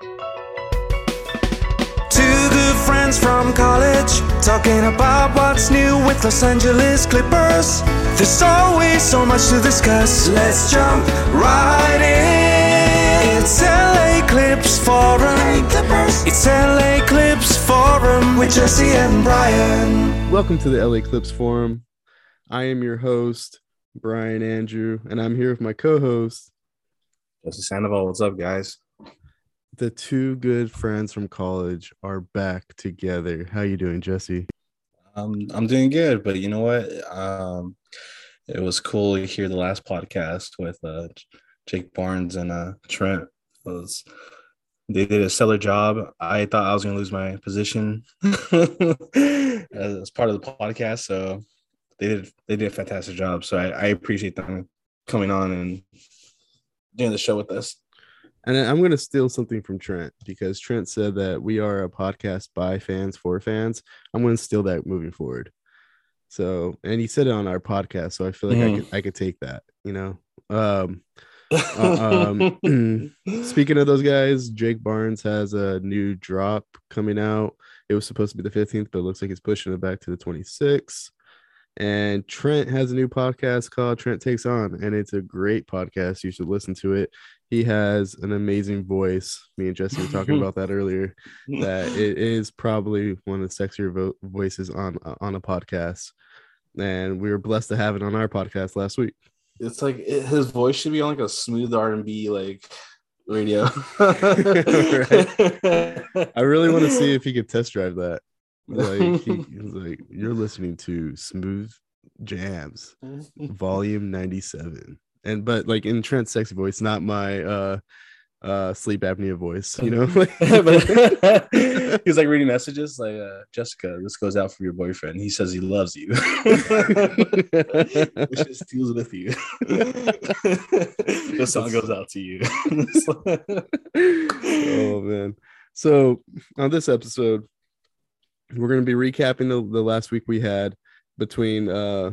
Two good friends from college talking about what's new with Los Angeles Clippers. There's always so much to discuss. Let's jump right in. It's LA Clips Forum. It's LA Clips Forum with Jesse and Brian. Welcome to the LA Clips Forum. I am your host, Brian Andrew, and I'm here with my co-host, Jesse Sandoval, what's up, guys? The two good friends from college are back together. How you doing, Jesse? Um, I'm doing good, but you know what? Um, it was cool to hear the last podcast with uh, Jake Barnes and uh, Trent. It was they did a stellar job. I thought I was going to lose my position as part of the podcast, so they did they did a fantastic job. So I, I appreciate them coming on and doing the show with us. And I'm going to steal something from Trent because Trent said that we are a podcast by fans for fans. I'm going to steal that moving forward. So, and he said it on our podcast, so I feel like I Mhm. could I could take that. You know. Um, uh, um, speaking of those guys, Jake Barnes has a new drop coming out. It was supposed to be the 15th, but it looks like he's pushing it back to the 26th. And Trent has a new podcast called Trent Takes On, and it's a great podcast. You should listen to it. He has an amazing voice. Me and Jesse were talking about that earlier. That it is probably one of the sexier vo- voices on on a podcast, and we were blessed to have it on our podcast last week. it's like it, his voice should be on like a smooth R and B like radio. I really want to see if he could test drive that. Like he, he's like, you're listening to Smooth Jams, Volume 97. And but like in Trent's sexy voice, not my uh uh sleep apnea voice, you know? he's like reading messages like uh, Jessica, this goes out for your boyfriend. He says he loves you. Wishes deals with you. the song goes out to you. oh man. So on this episode, we're gonna be recapping the, the last week we had between uh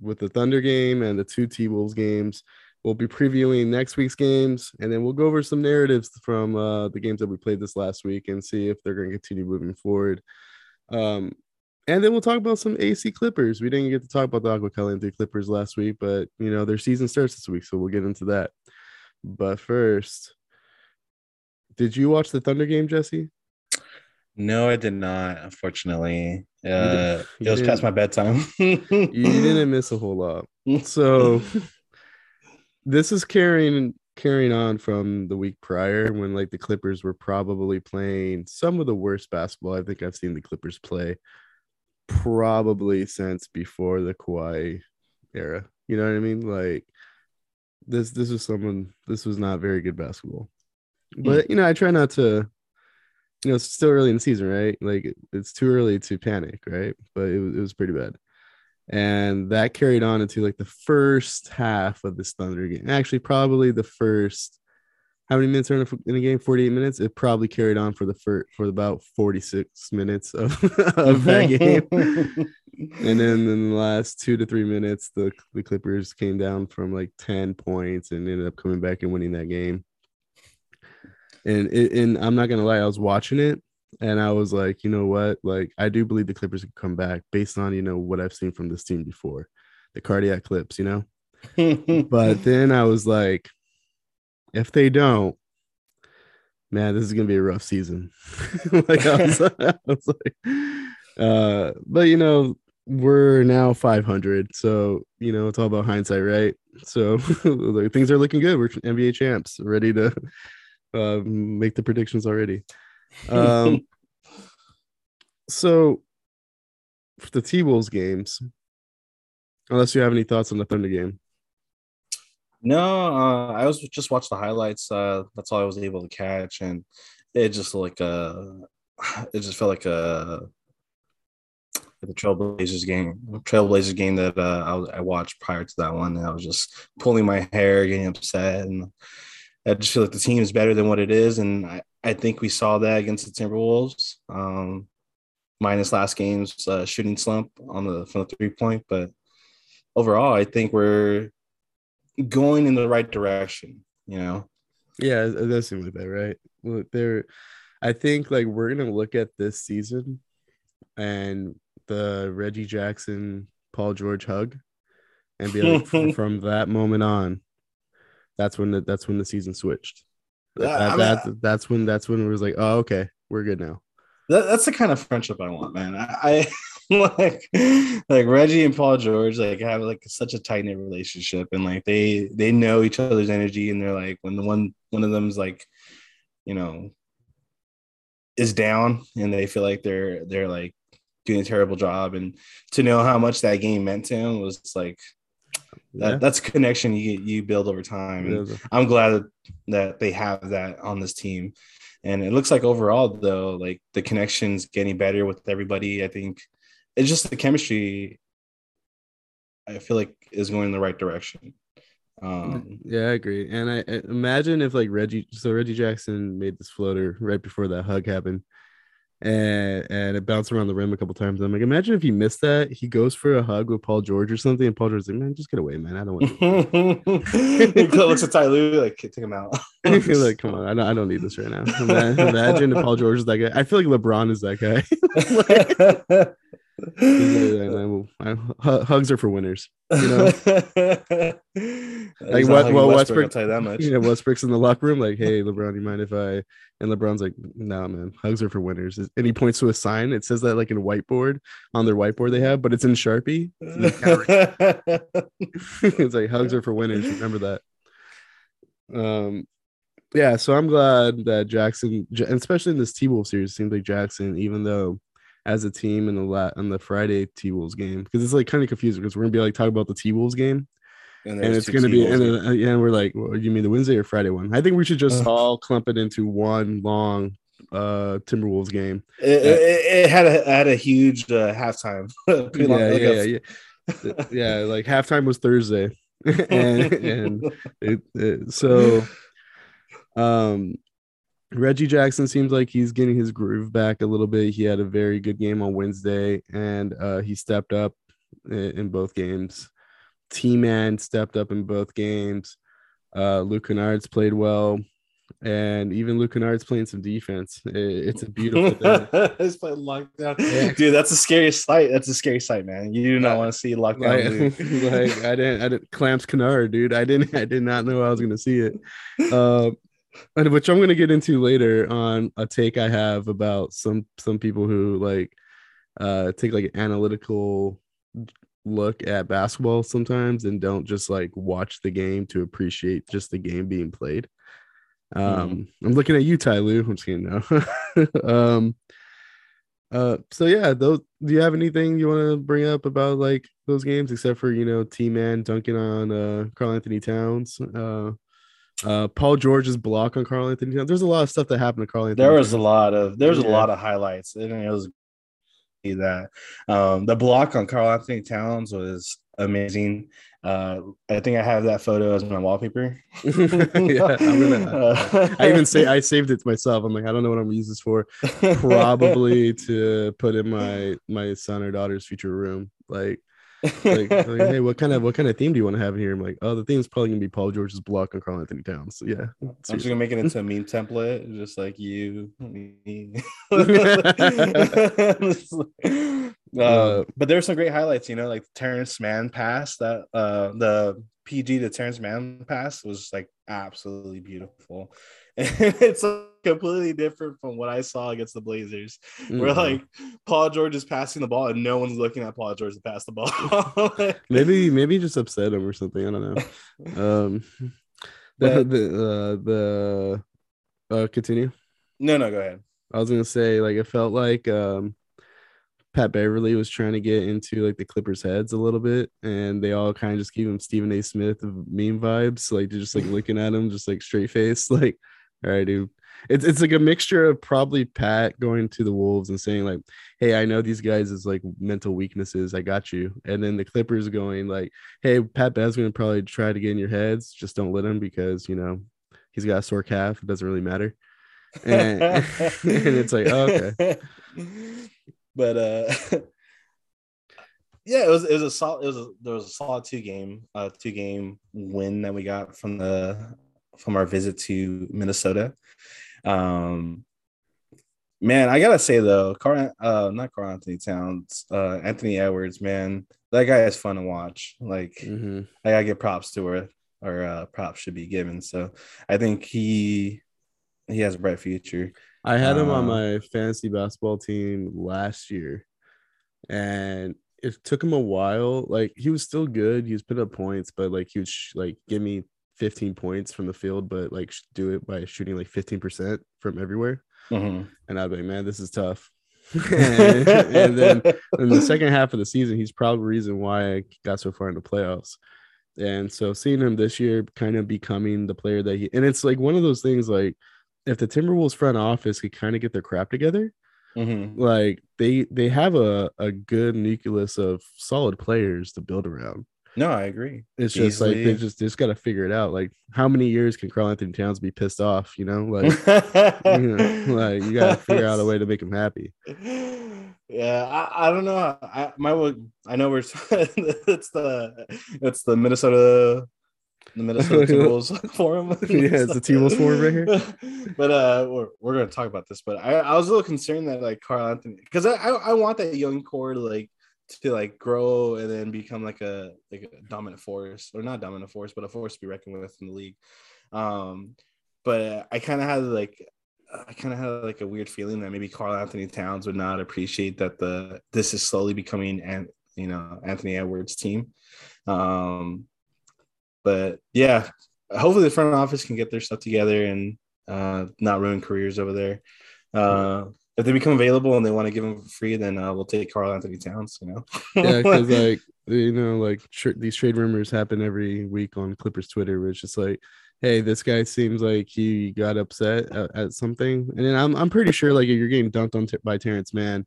with the Thunder game and the two T Wolves games. We'll be previewing next week's games, and then we'll go over some narratives from uh, the games that we played this last week and see if they're going to continue moving forward. Um, and then we'll talk about some AC Clippers. We didn't get to talk about the Agua Caliente Clippers last week, but you know their season starts this week, so we'll get into that. But first, did you watch the Thunder game, Jesse? No, I did not, unfortunately. Uh, it was past my bedtime. You didn't miss a whole lot. So this is carrying carrying on from the week prior when like the Clippers were probably playing some of the worst basketball I think I've seen the Clippers play probably since before the Kawhi era. You know what I mean? Like this this was someone this was not very good basketball. But you know, I try not to you know, it's still early in the season, right? Like it's too early to panic, right? But it was it was pretty bad and that carried on into like the first half of this Thunder game. Actually, probably the first. How many minutes are in a, in a game? Forty-eight minutes. It probably carried on for the first for about forty-six minutes of, of that game, and then in the last two to three minutes, the the Clippers came down from like ten points and ended up coming back and winning that game. And it, and I'm not gonna lie, I was watching it and I was like, you know what? Like, I do believe the Clippers can come back based on you know what I've seen from this team before, the cardiac clips, you know. But then I was like, if they don't, man, this is gonna be a rough season. like I was, I was like, uh, but you know, we're now 500, so you know it's all about hindsight, right? So things are looking good. We're NBA champs, ready to uh, make the predictions already. Um, so for the T Wolves games, unless you have any thoughts on the Thunder game. No, uh, I was just watched the highlights. Uh, that's all I was able to catch, and it just like a, it just felt like a, the Trailblazers game, Trailblazers game that uh, I, was, I watched prior to that one. And I was just pulling my hair, getting upset, and I just feel like the team is better than what it is, and I, I think we saw that against the Timberwolves. Um, minus last game's uh, shooting slump on the from the three point, but overall, I think we're going in the right direction. You know, Yeah, it does seem like that, right? look, there. I think like we're gonna look at this season, and the Reggie Jackson Paul George hug, and be like, from that moment on, that's when the that's when the season switched. That, Yeah, I mean, that- that's when that's when it was like, oh okay, we're good now. That, that's the kind of friendship I want, man. I, I like like Reggie and Paul George like have like such a tight knit relationship, and like they they know each other's energy, and they're like when the one one of them's like, you know, is down, and they feel like they're they're like doing a terrible job, and to know how much that game meant to him was like that, Yeah. that's a connection you you build over time. And Yeah. I'm glad that, that they have that on this team. And it looks like overall, though, like the connection's getting better with everybody. I think it's just the chemistry. I feel like is going in the right direction. Um, Yeah, I agree. And I, I imagine if like Reggie, so Reggie Jackson made this floater right before that hug happened, and and it bounced around the rim a couple times. I'm like, imagine if he missed that, he goes for a hug with Paul George or something, and Paul George's like, man, just get away, man. I don't want. he looks at Ty Lue like take him out. to feel like, come on, I don't, I don't need this right now. Imagine if Paul George is that guy. I feel like LeBron is that guy. He's like, "Yeah, man, I- hu- hugs are for winners. You know, like what- well, Westbrook, I'll tell you that much. you know, Westbrook's in the locker room, like, hey, LeBron, you mind if I? And LeBron's like, no, man, hugs are for winners. And he points to a sign. It says that like in a whiteboard on their whiteboard they have, but it's in Sharpie. it's like hugs are for winners. Remember that. Um, yeah. So I'm glad that Jackson, and especially in this T Wolf series, it seems like Jackson, even though as a team in the lat on the Friday T Wolves game, because it's like kind of confusing because we're gonna be like talking about the T Wolves game, and there's it's gonna be, T-Wolves. and then, uh, yeah, we're like, well, you mean the Wednesday or Friday one? I think we should just Ugh. all clump it into one long uh Timberwolves game. it, it, it had a had a huge uh, halftime. Yeah, like yeah, yeah, yeah. yeah, like halftime was Thursday, and, and it, it- so um Reggie Jackson seems like he's getting his groove back a little bit. He had a very good game on Wednesday, and uh, he stepped up in, in both games. T Man stepped up in both games. Uh, Luke Kennard's played well, and even Luke Kennard's playing some defense. It- it's a beautiful thing. it's playing lockdown, Yeah. dude. That's a scary sight. That's a scary sight, man. You do not Like- want to see lockdown. like, like I didn't I didn't clamps Kennard, dude. I didn't I did not know I was gonna see it. Uh, which I'm gonna get into later on a take I have about some some people who like uh take like an analytical look at basketball sometimes and don't just like watch the game to appreciate just the game being played. Um I'm looking at you, Ty Lue. I'm just kidding now. um uh, so yeah, those. Do you have anything you want to bring up about like those games, except for you know T Man dunking on uh Karl Anthony Towns, uh, uh Paul George's block on Karl Anthony Towns. There's a lot of stuff that happened to Karl Anthony. there was a lot of there's a lot of highlights and it was that um the block on Karl Anthony Towns was amazing uh I think I have that photo as my wallpaper yeah, I'm gonna. Uh, I even say I saved it to myself. I'm like, I don't know what I'm gonna use this for. Probably to put in my my son or daughter's future room. Like, like, like, hey, what kind of what kind of theme do you want to have in here? I'm like, oh, the theme's probably gonna be Paul George's block on Karl Anthony Towns. So yeah, I'm just gonna make it into a meme template, just like you. me. uh, but there were some great highlights, you know, like Terrence Mann pass that uh the PG to Terrence Mann pass was like absolutely beautiful. And it's completely different from what I saw against the Blazers, where Mhm. like Paul George is passing the ball and no one's looking at Paul George to pass the ball. maybe maybe just upset him or something. I don't know. Um, the But- the uh, the uh, continue. no, no, go ahead. I was gonna say like it felt like um Pat Beverley was trying to get into like the Clippers heads a little bit, and they all kind of just gave him Stephen A. Smith of meme vibes, like just like looking at him, just like straight face, like, all right, dude. It's it's like a mixture of probably Pat going to the Wolves and saying like, "Hey, I know these guys is like mental weaknesses. I got you," and then the Clippers going like, "Hey, Pat Bev's gonna probably try to get in your heads. Just don't let him because you know he's got a sore calf. It doesn't really matter." and, and it's like oh, okay but uh yeah it was it was a solid it was a, there was a solid two game uh two game win that we got from the from our visit to minnesota Um, man, I gotta say though, Car, uh, not Karl Anthony Towns, uh, Anthony Edwards, man, that guy is fun to watch. Like, Mhm. I gotta give props to her, or uh, props should be given. So I think he he has a bright future. I had him on Uh, my fantasy basketball team last year, and it took him a while. Like he was still good. He was putting up points, but like he would sh- like give me 15 points from the field, but like do it by shooting like 15% from everywhere. Mhm. And I'd be like, man, this is tough. and, and then in the second half of the season, he's probably the reason why I got so far in the playoffs. And so seeing him this year kind of becoming the player that he and it's like one of those things like if the Timberwolves front office could kind of get their crap together, Mhm. like they they have a, a good nucleus of solid players to build around. No, I agree. It's just like they just they just got to figure it out. Like how many years can Karl Anthony Towns be pissed off? You know, like you know, like you got to figure out a way to make him happy. Yeah, I, I don't know. I my I know we're it's the it's the Minnesota the Minnesota Timberwolves forum. Yeah, it's the T-Wolves forum right here. But uh, we're, we're gonna talk about this. But I, I was a little concerned that like Karl Anthony because I, I I want that young core to like to like grow and then become like a like a dominant force or not dominant force, but a force to be reckoned with in the league. Um, but I kind of had like I kind of had like a weird feeling that maybe Karl Anthony Towns would not appreciate that the this is slowly becoming and you know Anthony Edwards' team. Um, but yeah, hopefully the front office can get their stuff together and uh, not ruin careers over there. Uh, if they become available and they want to give them for free, then uh, we'll take Karl Anthony Towns. You know, Yeah, because like you know, like tr- these trade rumors happen every week on Clippers Twitter, where it's just like, hey, this guy seems like he got upset at, at something, and then I'm I'm pretty sure like if you're getting dunked on t- by Terrence Mann,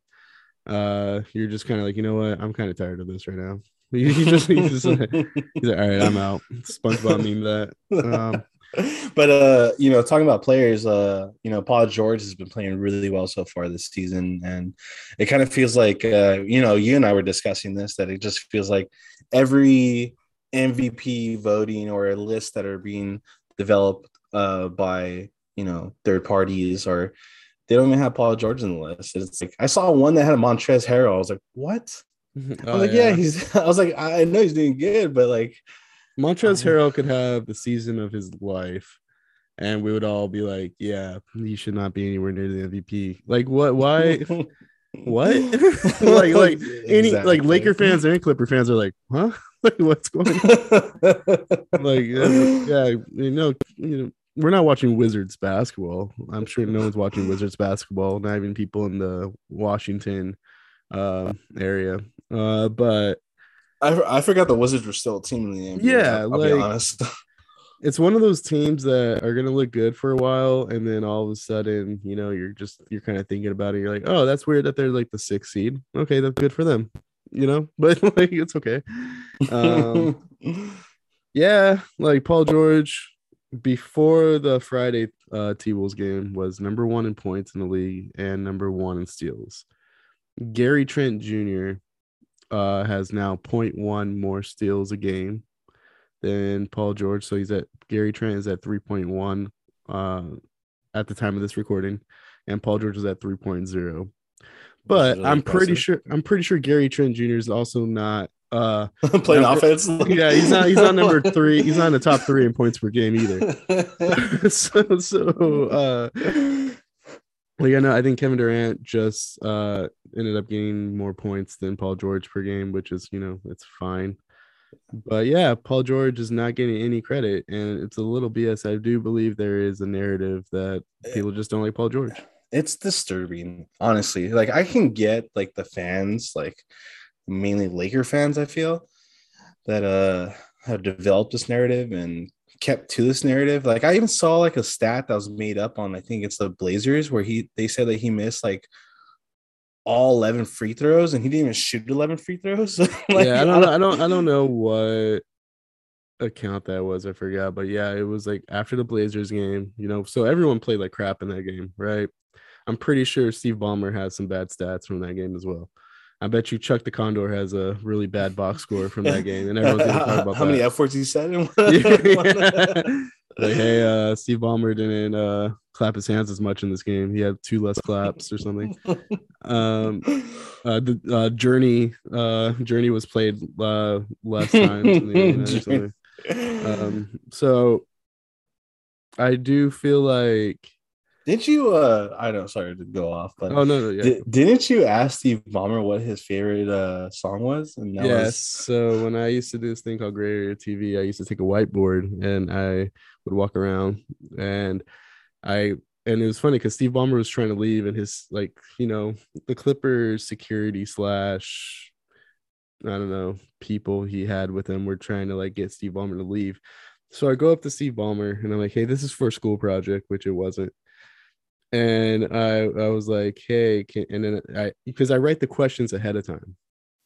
uh, you're just kind of like, you know what, I'm kind of tired of this right now. He, he just he's just like, he's like, all right, I'm out. SpongeBob meme that. Um, but uh, you know, talking about players, uh, you know, Paul George has been playing really well so far this season, and it kind of feels like, uh, you know, you and I were discussing this that it just feels like every MVP voting or a list that are being developed uh by you know third parties or they don't even have Paul George in the list. It's like I saw one that had a Montrezl Harrell. I was like, what? I oh, was like, yeah. he's. I was like, I know he's doing good, but like, Montrezl Um, Harrell could have the season of his life, and we would all be like, "Yeah, he should not be anywhere near the MVP." Like, what? Why? what? like, like any like Laker fans and Clipper fans are like, "Huh? like, what's going on?" Like, yeah, yeah, you know, you know, we're not watching Wizards basketball. I'm sure no one's watching Wizards basketball. Not even people in the Washington uh, area. Uh, but I, I forgot the Wizards were still a team in the NBA. Yeah, I'll, I'll be honest. it's one of those teams that are gonna look good for a while, and then all of a sudden, you know, you're just you're kind of thinking about it. You're like, oh, that's weird that they're like the sixth seed. Okay, that's good for them, you know. But like, it's okay. Um, yeah, like Paul George before the Friday uh, T Wolves game was number one in points in the league and number one in steals. Gary Trent Jr. Uh, has now 0.1 more steals a game than Paul George. So he's at Gary Trent is at 3.1 uh, at the time of this recording, and Paul George is at 3.0. But really I'm pretty sure I'm pretty sure Gary Trent Jr. is also not uh playing Number- offense. yeah he's not he's not number three he's not in the top three in points per game either so so uh well yeah no i think kevin durant just uh ended up getting more points than paul george per game which is you know it's fine. But yeah paul george is not getting any credit and it's a little bs i do believe there is a narrative that people just don't like paul george. it's disturbing, honestly. Like I can get like the fans, like mainly Laker fans, I feel that uh have developed this narrative and kept to this narrative. Like I even saw like a stat that was made up on I think it's the Blazers where he they said that he missed like all 11 free throws and he didn't even shoot 11 free throws. Like, yeah i don't know i don't i don't know what account that was i forgot but yeah it was like after the blazers game you know so everyone played like crap in that game right i'm pretty sure steve ballmer has some bad stats from that game as well i bet you chuck the condor has a really bad box score from that game and everyone's gonna talk about how many that. F words he said in one? Like, hey, uh, Steve Ballmer didn't uh clap his hands as much in this game. He had two less claps or something. Um, uh, the uh, Journey, uh, Journey was played uh less times. in the arena or something. Um, so I do feel like, Didn't you? Uh, I know. Sorry to go off, but oh no, no, yeah. di- didn't you ask Steve Ballmer what his favorite uh song was? And that yes. was- So when I used to do this thing called Gray Area TV, I used to take a whiteboard and I would walk around and I and it was funny because Steve Ballmer was trying to leave and his like you know the Clippers security slash I don't know people he had with him were trying to like get Steve Ballmer to leave. So I go up to Steve Ballmer and I'm like, hey, this is for a school project, which it wasn't. And I I was like, hey, can, and then I because I write the questions ahead of time.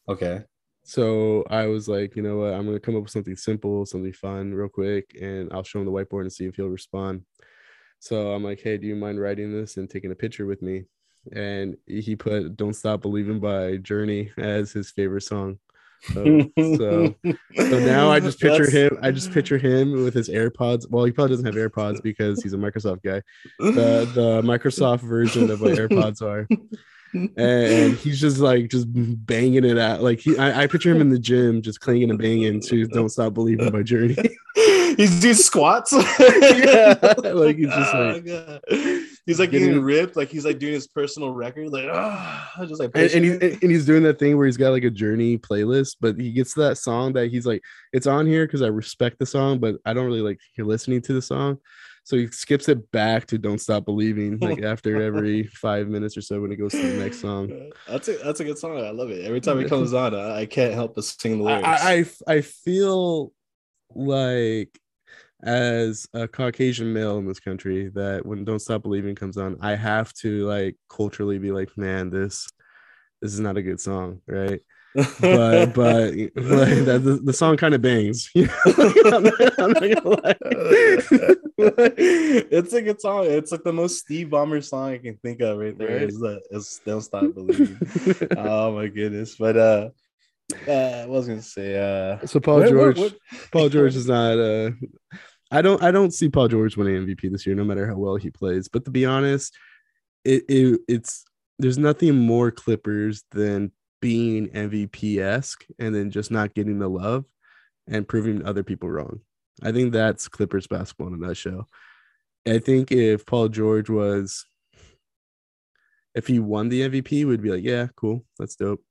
okay. So I was like, you know what? I'm gonna come up with something simple, something fun, real quick, and I'll show him the whiteboard and see if he'll respond. So I'm like, hey, do you mind writing this and taking a picture with me? And he put "Don't Stop Believing" by Journey as his favorite song. So, so, so now I just picture That's- him. I just picture him with his AirPods. Well, he probably doesn't have AirPods because he's a Microsoft guy. The the Microsoft version of what AirPods are and he's just like just banging it out. Like he, I, I picture him in the gym just clanging and banging to "Don't Stop Believing" by Journey. he's doing squats. Yeah, like he's just Oh, like- God. He's like Getting- getting ripped, like he's like doing his personal record, like ah, just like and, and, he, and he's doing that thing where he's got like a Journey playlist, but he gets to that song that he's like, it's on here because I respect the song, but I don't really like listening to the song. So he skips it back to "Don't Stop Believing" like after every five minutes or so when it goes to the next song. That's a that's a good song. I love it. Every time it comes on, I, I can't help but sing the lyrics. I, I I feel like as a Caucasian male in this country that when Don't Stop Believing comes on, I have to like culturally be like, man, this this is not a good song, right? But but, like, that, the, the song kind of bangs. I'm, not, I'm not gonna lie. it's a good song. It's like the most Steve Ballmer song I can think of right there. Right. Is that is Don't Stop Believing. oh my goodness. But uh uh I was gonna say uh so Paul what- George, what- Paul George is not. Uh, I don't. I don't see Paul George winning MVP this year, no matter how well he plays. But to be honest, it, it it's there's nothing more Clippers than being MVP esque and then just not getting the love and proving other people wrong. I think that's Clippers basketball in a nutshell. I think if Paul George was, if he won the MVP, we'd be like, yeah, cool, that's dope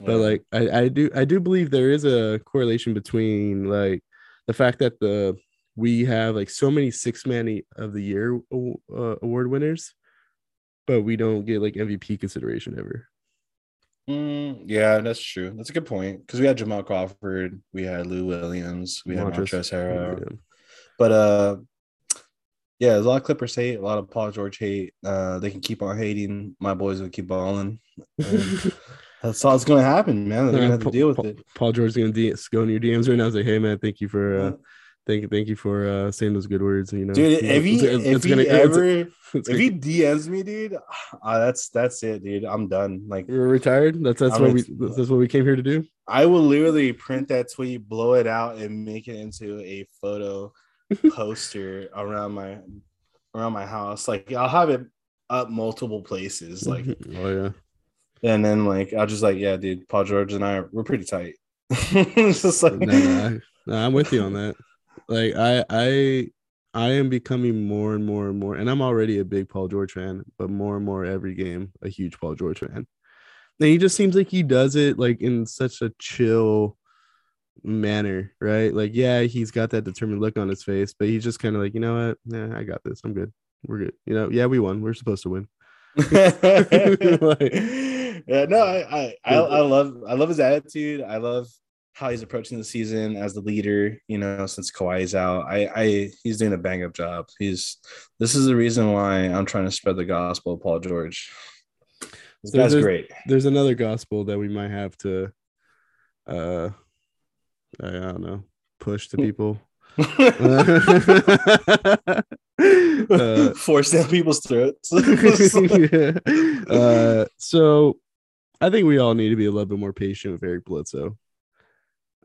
but like I, I do i do believe there is a correlation between like the fact that the we have like so many six man of the year uh, award winners but we don't get like mvp consideration ever Mm, yeah, that's true. That's a good point. Because we had Jamal Crawford, we had Lou Williams, we had Montrezl- Harrell. Yeah. But uh yeah, there's a lot of Clippers hate, a lot of Paul George hate. Uh they can keep on hating. My boys will keep balling. That's all that's gonna happen, man. They're gonna have to deal with Paul, it. Paul George is gonna go in your DMs right now. and Say, hey man, thank you for uh. Thank you, thank you for uh, saying those good words. You know, Dude, if he it's- it's- if it's he gonna- it's- ever it's if gonna- he DMs me, dude, uh, that's that's it, dude. I'm done. Like we're retired. That's that's I'm what we that's what we came here to do. I will literally print that tweet, blow it out, and make it into a photo poster around my around my house. Like I'll have it up multiple places. Like oh yeah. and then like I'll just like, yeah, dude, Paul George and I we're pretty tight. It's just like no, I, no, I'm with you on that. Like I I I am becoming more and more and more, and I'm already a big Paul George fan, but more and more every game, a huge Paul George fan. And he just seems like he does it like in such a chill manner, right? Like, yeah, he's got that determined look on his face, but he's just kind of like, you know what? Yeah, I got this. I'm good. We're good. You know, yeah, we won. We're supposed to win. Like- yeah, no, I, I I I love I love his attitude. I love how he's approaching the season as the leader, you know, since Kawhi's out. I I he's doing a bang up job. He's this is the reason why I'm trying to spread the gospel of Paul George. This guy's there's- great. There's another gospel that we might have to, uh, I don't know, push to people. uh, Force down people's throats. yeah. uh, so I think we all need to be a little bit more patient with Eric Bledsoe.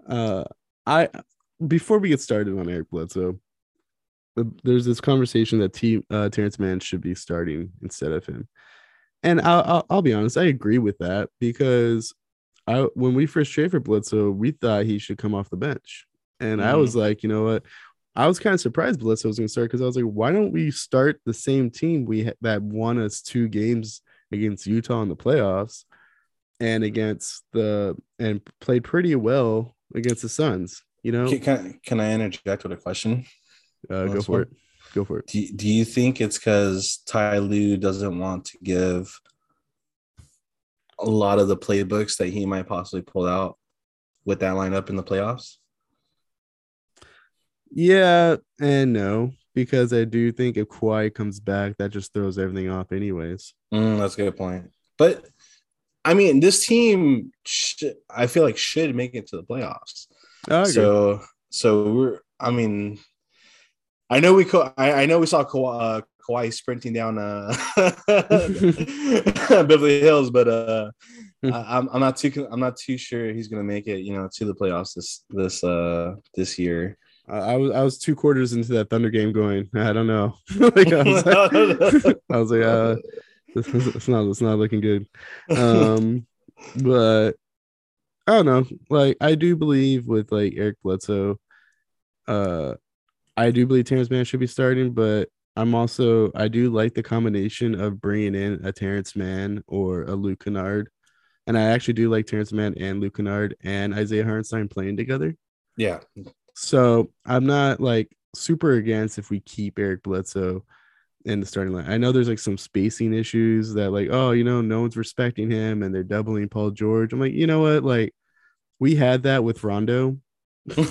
Uh, I before we get started on Eric Bledsoe, there's this conversation that T, uh, Terrence Mann should be starting instead of him, and I'll, I'll I'll be honest, I agree with that because I when we first traded for Bledsoe, we thought he should come off the bench, and I was like, you know what, I was kind of surprised Bledsoe was going to start because I was like, why don't we start the same team we ha- that won us two games against Utah in the playoffs and against the and played pretty well against the Suns. You know, Can, can, can I interject with a question? uh, go for one. it. Go for it. Do, do you think it's because Ty Lue doesn't want to give a lot of the playbooks that he might possibly pull out with that lineup in the playoffs? Yeah and no, because I do think if Kawhi comes back, that just throws everything off, anyways. Mm, that's a good point. But I mean, this team, sh- I feel like should make it to the playoffs. So, so we're. I mean, I know we. Co- I, I know we saw Kawhi, uh, Kawhi sprinting down uh, Beverly Hills, but uh, I, I'm I'm not too I'm not too sure he's gonna make it. You know, to the playoffs this this uh this year. I, I was I was two quarters into that Thunder game, going, I don't know. like, I was like, I was like, uh, is- it's not it's not looking good. Um, but I don't know. Like I do believe with like Eric Bledsoe, uh, I do believe Terrence Mann should be starting, but I'm also I do like the combination of bringing in a Terrence Mann or a Luke Kennard, and I actually do like Terrence Mann and Luke Kennard and Isaiah Hartenstein playing together. yeah, So I'm not like super against if we keep Eric Bledsoe in the starting line. I know there's like some spacing issues that like, oh, you know, no one's respecting him and they're doubling Paul George. I'm like, you know what? Like we had that with Rondo. and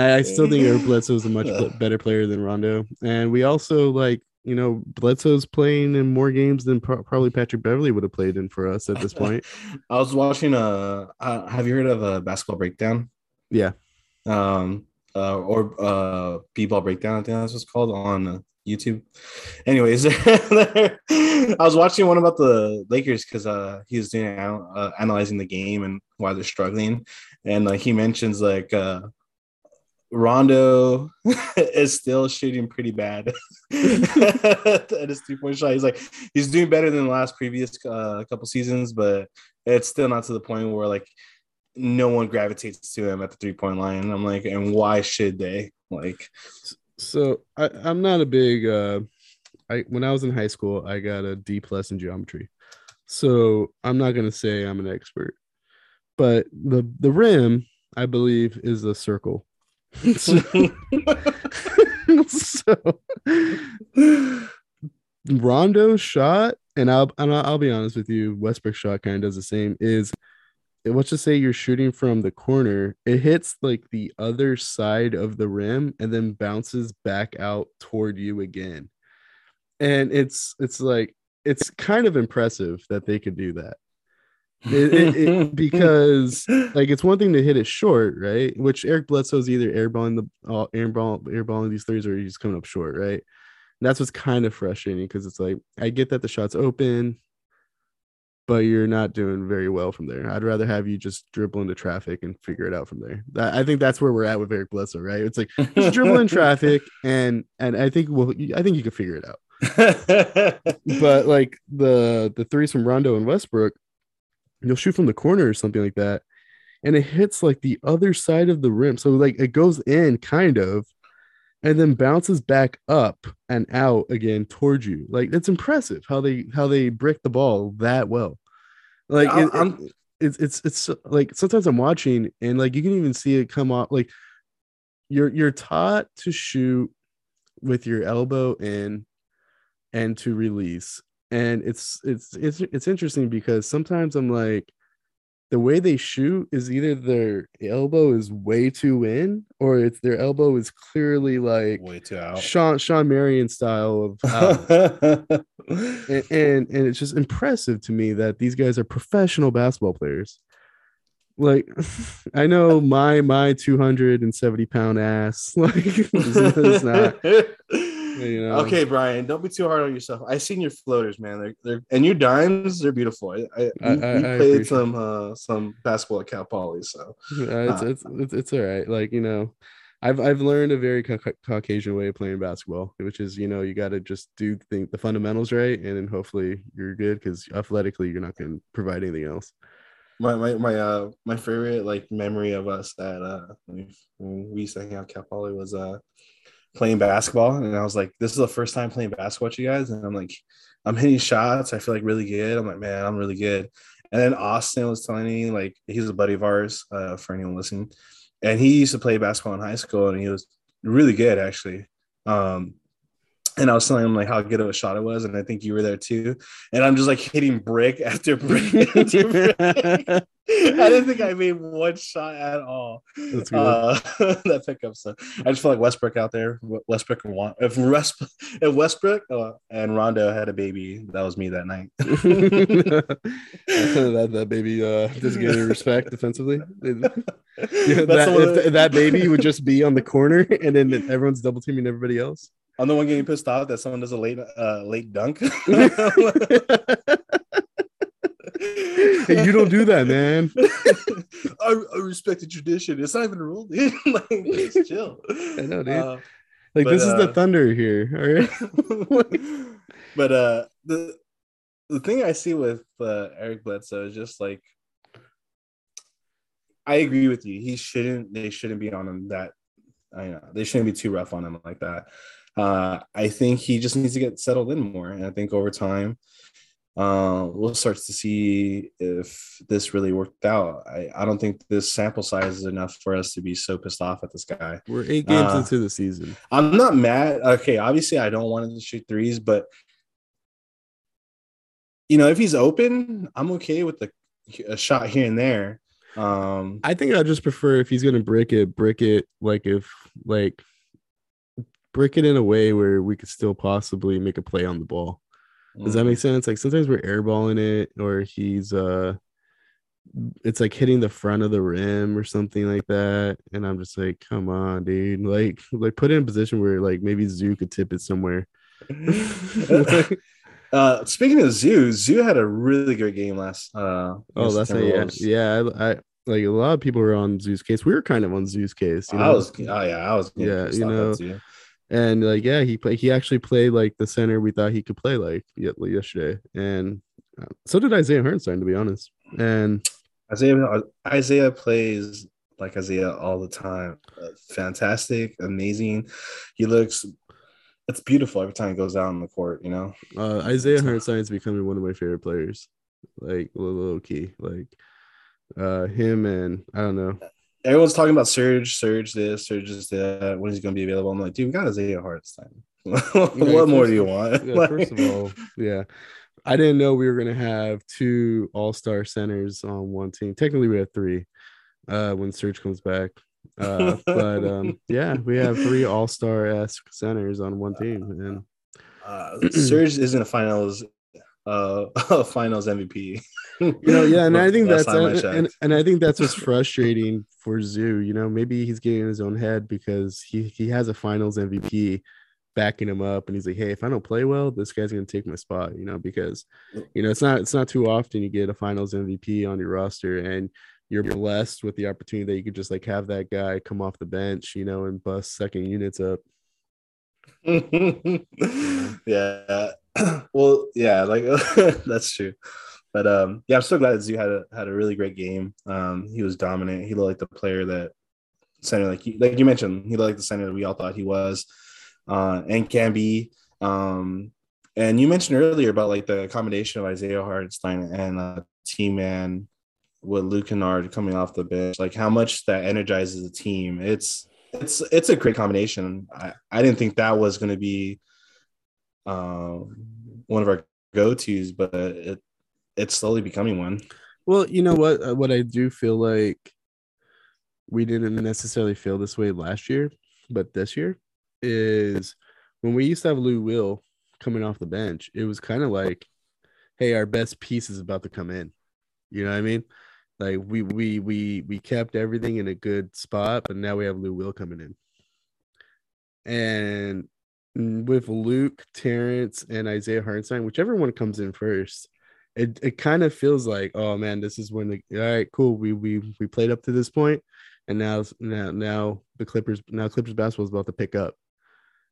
I, I still think Eric Bledsoe is a much better player than Rondo. And we also like, you know, Bledsoe's playing in more games than pro- probably Patrick Beverley would have played in for us at this point. I was watching. a. uh, have you heard of a basketball breakdown? Yeah. um uh or uh b-ball breakdown i think that's what's called on uh, youtube anyways i was watching one about the lakers because uh he was doing uh, analyzing the game and why they're struggling and uh, he mentions like uh Rondo is still shooting pretty bad at his three-point shot. He's like he's doing better than the last previous uh, couple seasons, but it's still not to the point where like no one gravitates to him at the three point line. And I'm like, and why should they? Like, So I, I'm not a big uh I when I was in high school, I got a D plus in geometry. So I'm not gonna say I'm an expert, but the the rim, I believe, is a circle. so, so Rondo's shot, and I'll and I'll, I'll be honest with you, Westbrook shot kind of does the same. Is let's just say you're shooting from the corner, it hits like the other side of the rim and then bounces back out toward you again. And it's it's like it's kind of impressive that they could do that. It- it- it- because like it's one thing to hit it short, right? Which Eric Bledsoe's either airballing the uh, airball airballing these threes or he's coming up short, right? And that's what's kind of frustrating because it's like I get that the shot's open, but you're not doing very well from there. I'd rather have you just dribble into traffic and figure it out from there. That, I think that's where we're at with Eric Bledsoe, right? It's like just dribble in traffic, and and I think well, I think you can figure it out. But like the the threes from Rondo and Westbrook, you'll shoot from the corner or something like that, and it hits like the other side of the rim. So like it goes in kind of, and then bounces back up and out again towards you. Like it's impressive how they how they brick the ball that well. Like it- I'm- it- it's it's it's like sometimes I'm watching and like you can even see it come off like you're you're taught to shoot with your elbow in and to release. And it's it's it's it's interesting because sometimes i'm like the way they shoot is either their elbow is way too in or it's their elbow is clearly like way too out. shawn shawn marion style of um, and, and and it's just impressive to me that these guys are professional basketball players like i know my my 270 pound ass like is, is not you know. Okay, Brian, don't be too hard on yourself. I seen your floaters, man. They're, they're and your dimes, they're beautiful. I, I, I- you- I- played some uh some basketball at Cal Poly, so Uh, it's, it's it's it's all right. Like you know, I've I've learned a very ca- Caucasian way of playing basketball, which is you know you got to just do think the fundamentals right, and then hopefully you're good because athletically you're not going to provide anything else. My my my uh my favorite like memory of us at uh when we used to hang out Cal Poly was uh playing basketball, and I was like, this is the first time playing basketball with you guys, and I'm like, I'm hitting shots, I feel like really good. I'm like, man, I'm really good. And then Austin was telling me like he's a buddy of ours uh, for anyone listening and he used to play basketball in high school, and he was really good actually. Um, and I was telling him like how good of a shot it was, and I think you were there too. And I'm just like hitting brick after brick after brick. I didn't think I made one shot at all. That's good. Uh, that pickup. So I just feel like Westbrook out there. Westbrook and West, if, Westbrook, if Westbrook uh, and Rondo had a baby, that was me that night. that that baby uh, doesn't get any respect defensively. yeah, that, if, that baby would just be on the corner, and then everyone's double teaming everybody else. I'm the one getting pissed off that someone does a late uh, late dunk hey, you don't do that, man. I, I, respect the tradition. It's not even a rule, dude. like, just chill. I know, dude. Uh, like but, this is the uh, thunder here, all right. but uh, the the thing I see with uh, Eric Bledsoe is just like I agree with you. He shouldn't. They shouldn't be on him that. I know they shouldn't be too rough on him like that. Uh, I think he just needs to get settled in more, and I think over time, uh, we'll start to see if this really worked out. I, I don't think this sample size is enough for us to be so pissed off at this guy. We're eight games uh, into the season. I'm not mad. Okay, obviously I don't want him to shoot threes, but you know if he's open, I'm okay with the a shot here and there. Um, I think I just prefer if he's gonna brick it, brick it like if like brick it in a way where we could still possibly make a play on the ball. Does that make mm-hmm. sense? Like sometimes we're airballing it, or he's uh, it's like hitting the front of the rim or something like that, and I'm just like, come on, dude, like like put it in a position where like maybe Zoo could tip it somewhere. uh, speaking of Zoo, Zoo had a really good game last. Uh, oh, that's a, yeah, yeah. I, I like a lot of people were on Zoo's case. We were kind of on Zoo's case. You know? I was, oh yeah, I was. Yeah, you know, and like yeah he play he actually played like the center we thought he could play like yesterday. And uh, so did isaiah hartenstein to be honest. And isaiah isaiah plays like isaiah all the time. Uh, fantastic amazing. He looks it's beautiful every time he goes out on the court you know? Uh, isaiah hartenstein is becoming one of my favorite players like low key like uh him and i don't know everyone's talking about Serge, Serge this, Serge is that. When he's going to be available? I'm like, dude, we got Isaiah Hartenstein. what more do you want? Yeah, first of all, yeah. I didn't know we were going to have two All Star centers on one team. Technically, we have three uh, when Serge comes back. Uh, but um, yeah, we have three All Star esque centers on one team, and uh, Serge isn't a finals uh finals MVP. you know, yeah, and I think that's and, and, and, I think that's what's frustrating for Zoo. You know, maybe he's getting in his own head because he he has a finals MVP backing him up and he's like, Hey, if I don't play well, this guy's gonna take my spot, you know, because you know it's not it's not too often you get a finals MVP on your roster and you're blessed with the opportunity that you could just like have that guy come off the bench, you know, and bust second units up. yeah. well, yeah, like that's true. But um, yeah, I'm so glad that Zoo had a had a really great game. Um, he was dominant. He looked like the player that center, like you, like you mentioned, he looked like the center that we all thought he was, uh, and can be. Um, and you mentioned earlier about like the combination of Isaiah Hartenstein and uh, T Man with Luke Kennard coming off the bench, like how much that energizes the team. It's it's it's a great combination. I, I didn't think that was going to be um, one of our go tos, but it it's slowly becoming one. Well, you know what? Uh, what I do feel like we didn't necessarily feel this way last year, but this year is when we used to have Lou Will coming off the bench. It was kind of like, hey, our best piece is about to come in. You know what I mean? Like we we we we kept everything in a good spot, but now we have Lou Will coming in. And Mm, with Luke, Terrence, and Isaiah Hartenstein, whichever one comes in first, it, it kind of feels like, oh man, this is when the all right, cool. We we we played up to this and now now now the Clippers now Clippers basketball is about to pick up.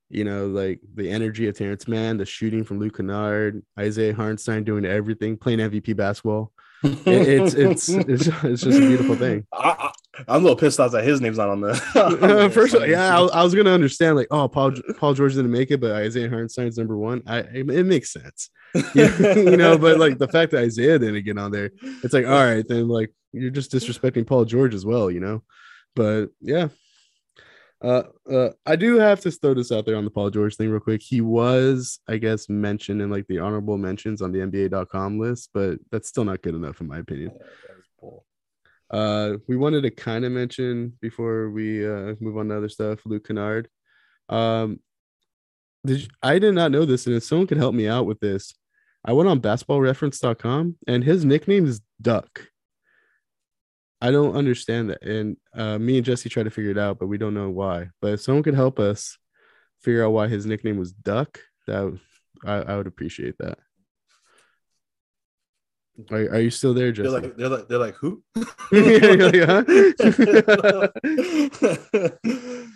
You know, like the energy of Terrence Mann, the shooting from Luke Kennard, Isaiah Hartenstein doing everything, playing MVP basketball. It- it's, it's it's it's just a beautiful thing. I, am a little pissed off that his name's not on the. on the First, of all, yeah, I, was- I was gonna understand like, oh, Paul Paul George didn't make it, but Isaiah Hartenstein's number one. I it, it makes sense, you know. But like the fact that Isaiah didn't get on there, it's like, all right, then like you're just disrespecting Paul George as well, you know. But yeah, uh, uh, I do have to throw this out there on the Paul George thing real quick. He was, I guess, mentioned in like the honorable mentions on the NBA.com list, but that's still not good enough in my opinion. Uh, we wanted to kind of mention before we uh, move on to other stuff, Luke Kennard. Um, did you- I did not know this, and if someone could help me out with this, I went on basketballreference.com and his nickname is Duck. I don't understand that, and uh, me and Jesse tried to figure it out, but we don't know why. But if someone could help us figure out why his nickname was Duck, that I, I would appreciate that. Are, are you still there, They're like, they're like, they're like, who? Huh?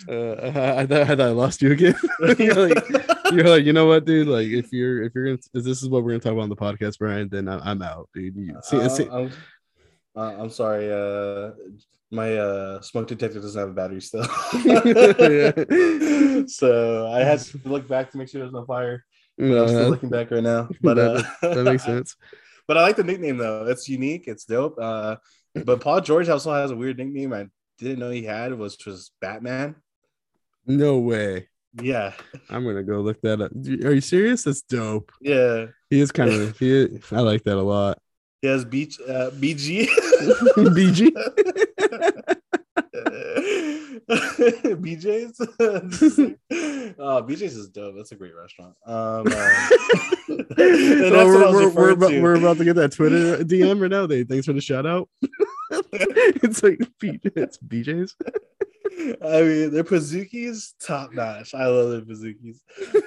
Uh, I, I thought I thought I lost you again. you're, like, you're like, you know what, dude? Like, if you're if you're gonna if this is what we're gonna talk about on the podcast, Brian, then I, I'm out, dude. You, see, Uh, see- I'm, uh, I'm sorry. Uh, my uh, smoke detector doesn't have a battery still. Yeah. so I had to look back to make sure there's no fire. no, I'm still looking back right now. But uh, that makes sense. But I like the nickname though. It's unique. It's dope. Uh, but Paul George also has a weird nickname I didn't know he had, which was Batman. No way. Yeah, I'm gonna go look that up. Are you serious? That's dope. yeah. He is kind of. He. I like that a lot. He has beach uh, BG. BG. BJ's. oh, BJ's is dope. That's a great restaurant. Um, uh, So that's what I we're, we're, we're, about, to. we're about to get that Twitter DM right now. They thanks for the shout out. it's like it's BJ's. I mean, their Pizookies top notch. I love their Pizookies.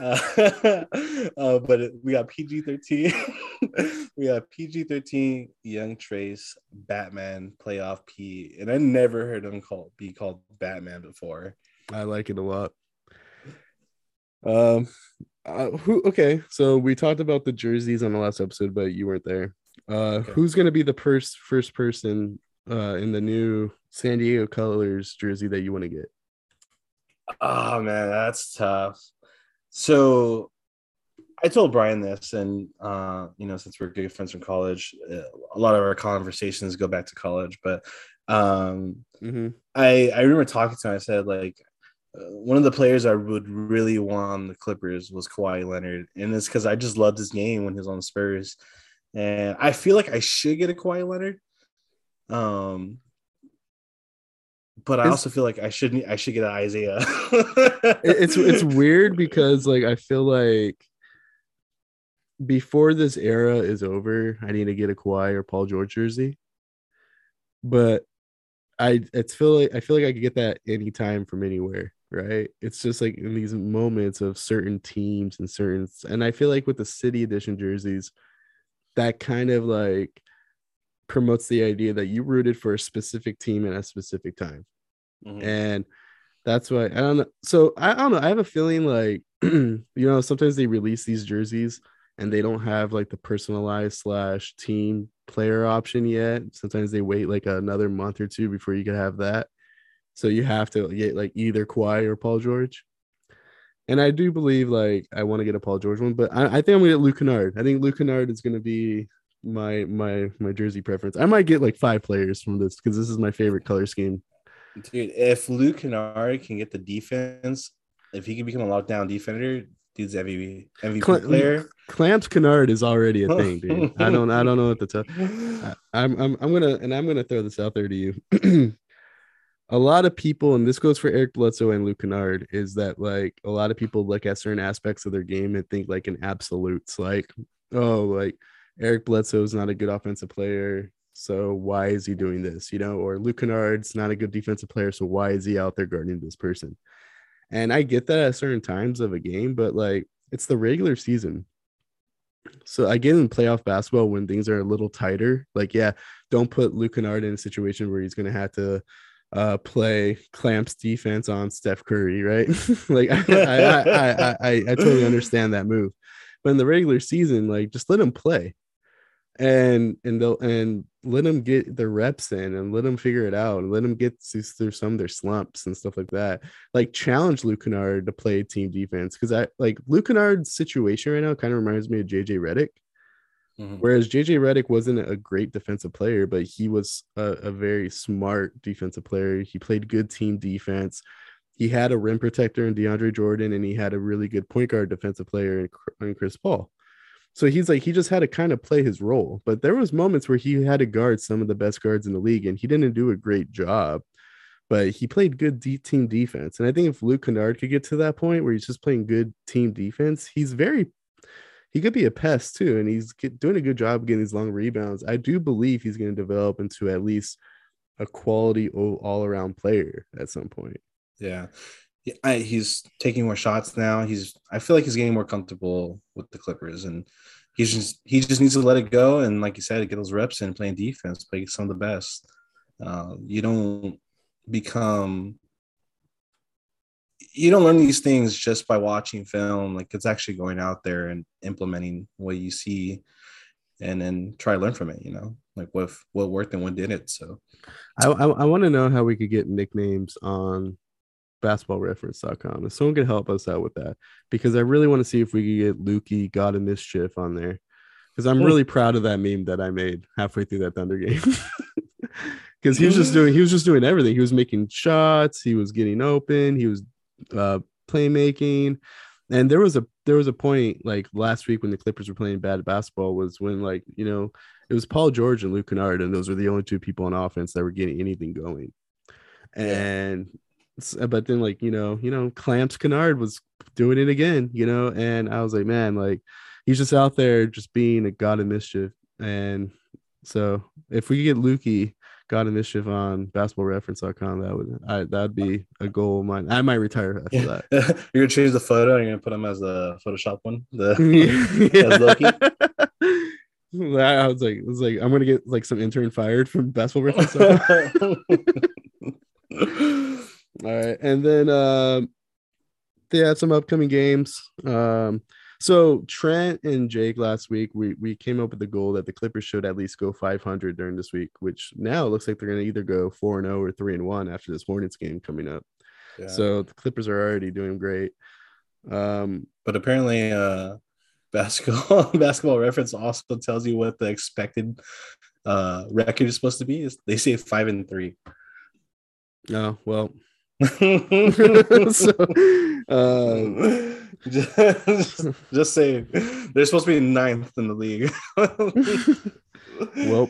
Uh, uh, but it, we got PG thirteen. we got PG thirteen. Young Trece, Batman, playoff P, and I never heard him called be called Batman before. I like it a lot. Um, uh, who? Okay, so we talked about the jerseys on the last episode, but you weren't there. Uh, Okay. who's gonna be the first first person uh in the new San Diego Colors jersey that you want to get? Oh man, that's tough. So I told Brian this, and uh, you know, since we're good friends from college, uh, a lot of our conversations go back to college. But um, Mm-hmm. I I remember talking to him. I said like uh, one of the players I would really want on the Clippers was Kawhi Leonard, and it's because I just loved his game when he was on the Spurs, and I feel like I should get a Kawhi Leonard. Um, but I Is- also feel like I shouldn't. I should get an Isaiah. it's it's weird because like I feel like before this era is over, I need to get a Kawhi or Paul George jersey. But I it's feel like I feel like I could get that anytime from anywhere, right? It's just like in these moments of certain teams and certain and I feel like with the city edition jerseys, that kind of like promotes the idea that you rooted for a specific team at a specific time Mhm. and that's why I don't know. So I, I don't know. I have a feeling like you know sometimes they release these jerseys and they don't have like the personalized slash team player option yet. Sometimes they wait like another month or two before you can have that. So you have to get like either Kawhi or Paul George. And I do believe like I want to get a Paul George one, but I, I think I'm gonna get Luke Kennard. I think Luke Kennard is gonna be my my my jersey preference. I might get like five players from this because this is my favorite color scheme. Dude, if Luke Kennard can get the defense, if he can become a lockdown defender, dude's MVP MVP Cl- player. Clamps Kennard is already a thing, dude. I don't I don't know what to tell. I- I'm I'm I'm gonna and I'm gonna throw this out there to you. a lot of people, and this goes for Eric Bledsoe and Luke Kennard, is that like a lot of people look at certain aspects of their game and think like in absolutes, like, oh, like Eric Bledsoe is not a good offensive player. So why is he doing this? You know, or Luke Kennard's not a good defensive player. So why is he out there guarding this person? And I get that at certain times of a game, but like it's the regular season. So I get in playoff basketball when things are a little tighter. Like, yeah, don't put Luke Kennard in a situation where he's gonna have to uh, play clamps defense on Steph Curry, right? like I, I, I, I, I totally understand that move, but in the regular season, like just let him play, and and they'll and let them get their reps in and let them figure it out and let them get through some of their slumps and stuff like that. Like challenge Luke Kennard to play team defense because I like Luke Kennard's situation right now kind of reminds me of JJ Redick. Mm-hmm. Whereas JJ Redick wasn't a great defensive player, but he was a, a, very smart defensive player. He played good team defense. He had a rim protector in DeAndre Jordan, and he had a really good point guard defensive player in, in Chris Paul. So he's like he just had to kind of play his role. But there was moments where he had to guard some of the best guards in the league, and he didn't do a great job. But he played good team defense, and I think if Luke Kennard could get to that point where he's just playing good team defense, he's very he could be a pest too, and he's doing a good job getting these long rebounds. I do believe he's going to develop into at least a quality all around player at some point. Yeah. I, he's taking more shots now. He's I feel like he's getting more comfortable with the Clippers, and he's just he just needs to let it go. And like you said, get those reps in playing defense, play some of the best. Uh, you don't become you don't learn these things just by watching film. Like it's actually going out there and implementing what you see, and then try to learn from it. You know, like what what worked and what didn't. So, I I, I want to know how we could get nicknames on basketballreference.com. If someone could help us out with that, because I really want to see if we could get Lukey God of Mischief on there. Because I'm really proud of that meme that I made halfway through that Thunder game. Because he was just doing he was just doing everything. He was making shots, he was getting open, he was uh playmaking. And there was a there was a point like last week when the Clippers were playing bad basketball was when like you know it was Paul George and Luke Kennard, and those were the only two people on offense that were getting anything going. And but then like you know you know clamps Kennard was doing it again you know and i was like man like he's just out there just being a god of mischief and so if we could get lukey god of mischief on basketballreference.com that would I, that'd be a goal of mine i might retire after yeah. that you're gonna change the photo you're gonna put him as the photoshop one the yeah. I was like, I was like, I'm gonna get like some intern fired from basketball reference. All right, and then um, they had some upcoming games. Um, so Trent and Jake last week, we we came up with the goal that the Clippers should at least go 500 during this week, which now looks like they're going to either go four and zero oh or three and one after this Hornets game coming up. Yeah. So the Clippers are already doing great. Um, but apparently, uh, basketball basketball reference also tells you what the expected uh record is supposed to be. Is they say five and three. Oh well, so, um, just, just saying, they're supposed to be ninth in the league. well,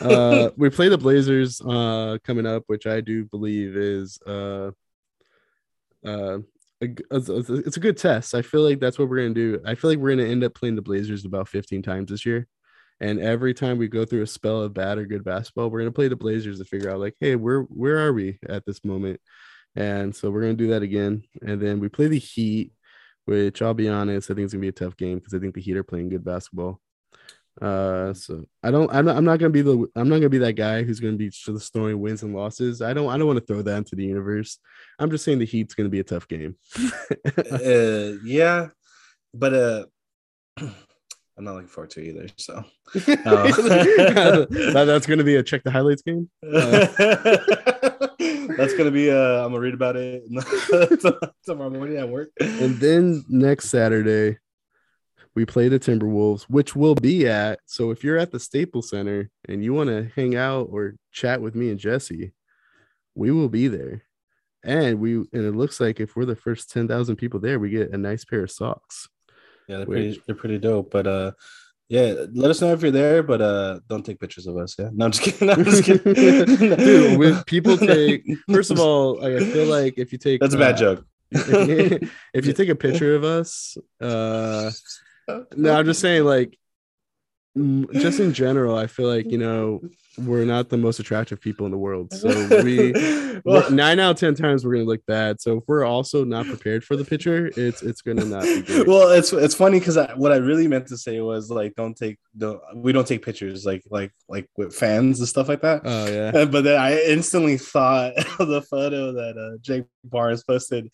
uh, we play the Blazers uh, coming up, which I do believe is uh, uh, a, a, it's a good test. I feel like that's what we're gonna do. I feel like we're gonna end up playing the Blazers about 15 times this year. And every time we go through a spell of bad or good basketball, we're gonna play the Blazers to figure out like, hey, where where are we at this moment? And so we're gonna do that again. And then we play the Heat, which I'll be honest, I think it's gonna be a tough game because I think the Heat are playing good basketball. Uh, so I don't, I'm not, I'm not gonna be the, I'm not gonna be that guy who's gonna be just throwing wins and losses. I don't, I don't want to throw that into the universe. I'm just saying the Heat's gonna be a tough game. uh, yeah, but uh, I'm not looking forward to either. So uh, that, that's going to be a check the highlights game. Uh, that's going to be. Uh, I'm gonna read about it tomorrow morning at work. And then next Saturday, we play the Timberwolves, which we'll be at. So if you're at the Staples Center and you want to hang out or chat with me and Jesse, we will be there. And we and it looks like if we're the first ten thousand people there, we get a nice pair of socks. Yeah, they're pretty they're pretty dope. But uh yeah, let us know if you're there, but uh don't take pictures of us. Yeah. No, I'm just kidding. No, I'm just kidding. Dude, when people take first of all, I feel like if you take that's a bad uh, joke. if, you, if you take a picture of us, uh no, I'm just saying like just in general, I feel like you know we're not the most attractive people in the world. So we Well- nine out of ten times we're gonna look bad. So if we're also not prepared for the picture, it's it's gonna not be good. well, it's it's funny because what I really meant to say was like, don't take don't we don't take pictures like like like with fans and stuff like that. Oh yeah. But then I instantly thought of the photo that uh, Jake Barnes posted,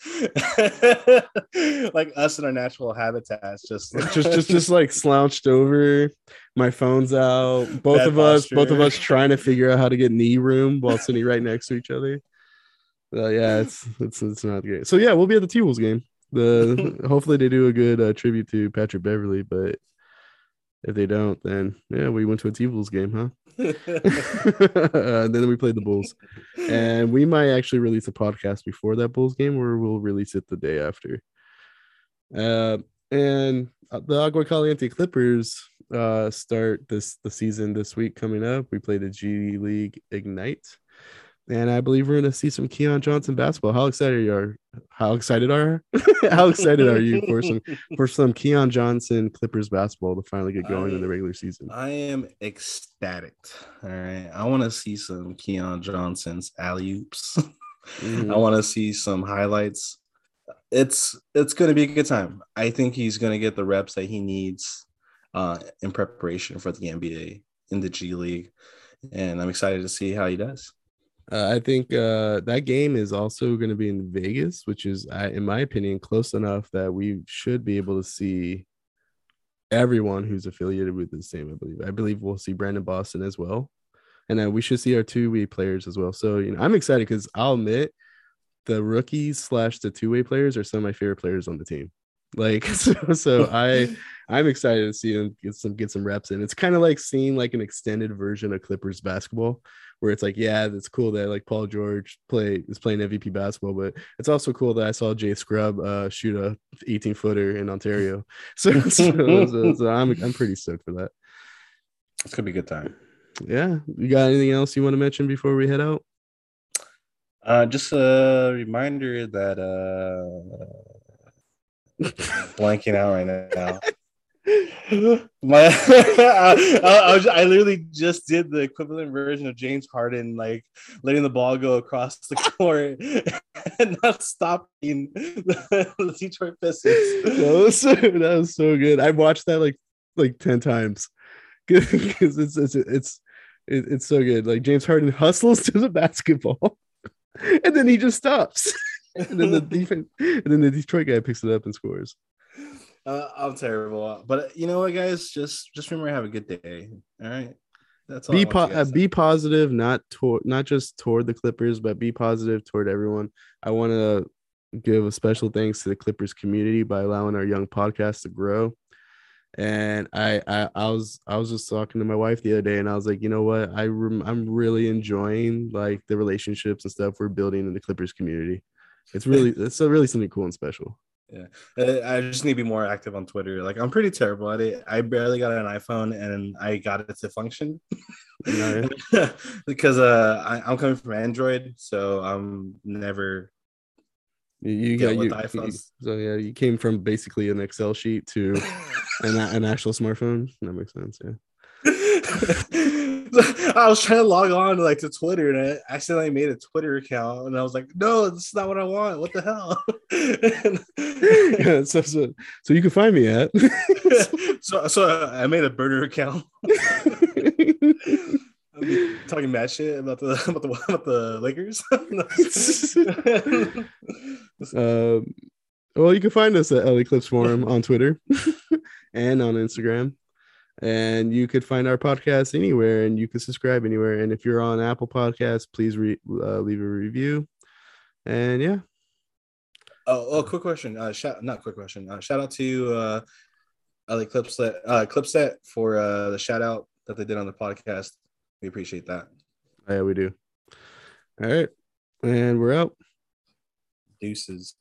like us in our natural habitats, just just just just like slouched over my phone's out both of us both of posture. us trying to figure out how to get knee room while sitting right next to each other. Uh, yeah it's it's it's not great. So yeah we'll be at the t-wolves game. The hopefully they do a good uh, tribute to patrick beverley but if they don't then yeah we went to a t-wolves game huh? And then we played the bulls. And we might actually release a podcast before that bulls game or we'll release it the day after. Uh, and uh, the Agua Caliente Clippers uh, start this the season this week coming up. We play the G League Ignite, and I believe we're going to see some Keon Johnson basketball. How excited are you? How excited are? How excited are you for some for some Keon Johnson Clippers basketball to finally get going in the regular season? I am ecstatic. All right, I want to see some Keon Johnson's alley oops. Mhm. I want to see some highlights. It's it's going to be a good time. I think he's going to get the reps that he needs uh, in preparation for the NBA in the G League, and I'm excited to see how he does. Uh, I think uh, that game is also going to be in Vegas, which is, in my opinion, close enough that we should be able to see everyone who's affiliated with the same. I believe. I believe we'll see Brandon Boston as well, and then we should see our two way players as well. So you know, I'm excited because I'll admit the rookies slash the two way players are some of my favorite players on the team. Like so, so I I'm excited to see them get some get some reps in. It's kind of like seeing like an extended version of Clippers basketball, where it's like, yeah, that's cool that like Paul George play is playing MVP basketball, but it's also cool that I saw Jay Scrubb uh, shoot a 18 footer in Ontario. So, so, so, so I'm I'm pretty stoked for that. It's gonna be a good time. Yeah, you got anything else you want to mention before we head out? Uh, just a reminder that uh, blanking out right now. My, I, I, was, I literally just did the equivalent version of James Harden, like letting the ball go across the court and not stopping the, the Detroit Pistons. that was so, that was so good. I watched that like like 10 times because it's it's it's it, it's so good. Like James Harden hustles to the basketball and then he just stops. And then the defense and then the Detroit guy picks it up and scores. Uh, I'm terrible, but you know what, guys? Just just remember have a good day. All right, that's all. Be po- uh, be positive, not toward not just toward the Clippers, but be positive toward everyone. I want to give a special thanks to the Clippers community by allowing our young podcast to grow. And I, I, I was, I was just talking to my wife the other day, and I was like, you know what, I, rem- I'm really enjoying like the relationships and stuff we're building in the Clippers community. It's really, it's really something cool and special. Yeah, I just need to be more active on Twitter. Like I'm pretty terrible at it. I barely got an iPhone and I got it to function No, because uh, I, I'm coming from Android, so I'm never. You, got with you, iPhones. you- so yeah, you came from basically an Excel sheet to an, an actual smartphone. That makes sense. Yeah. I was trying to log on like to Twitter and I accidentally made a Twitter account and I was like, no, this is not what I want. What the hell? yeah, so, so so you can find me at so so I made a burner account. Talking mad shit about the about the about the Lakers. um, well you can find us at LA Clips Forum on Twitter and on Instagram and you could find our podcast anywhere and you can subscribe anywhere and if you're on Apple Podcasts please re- uh, leave a review and yeah oh, oh, quick question. Uh, shout not quick question. Uh, shout out to uh, LA Clipset uh, Clipset for uh, the shout out that they did on the podcast. We appreciate that. yeah we do all right and we're out Deuces.